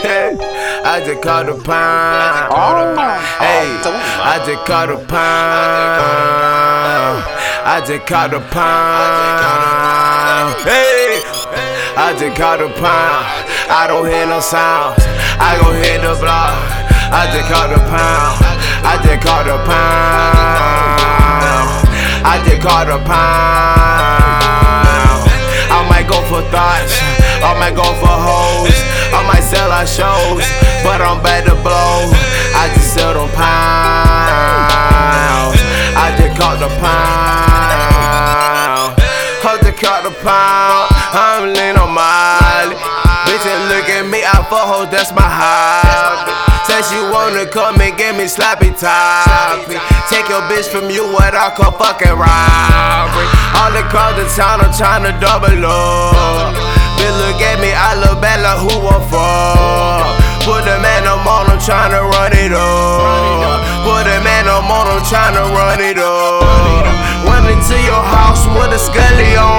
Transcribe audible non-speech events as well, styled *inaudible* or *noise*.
*laughs* I just caught a pound. Oh. Hey, I just caught a pound. I just caught a pound. Hey, I just caught a pound. I don't hear no sounds. I go hit the block. I just caught a pound. I just caught a pound. I just caught a pound. I might go for thoughts. I might go for hoes. I might sell our shows. But I'm back to blow. I just sell them pounds. I just caught the pound. I just caught the pound. I'm lean on Molly. Bitches look at me, I fuck hoes, that's my hobby. Said she wanna come and get me sloppy toppy. Take your bitch from you, what I call fucking robbery. All across the town, I'm trying to double up. Bitch, look at me, I look bad like who want fuck. Tryna run it up. Put the man on, I'm tryna run it up. Run into your house with a scully on.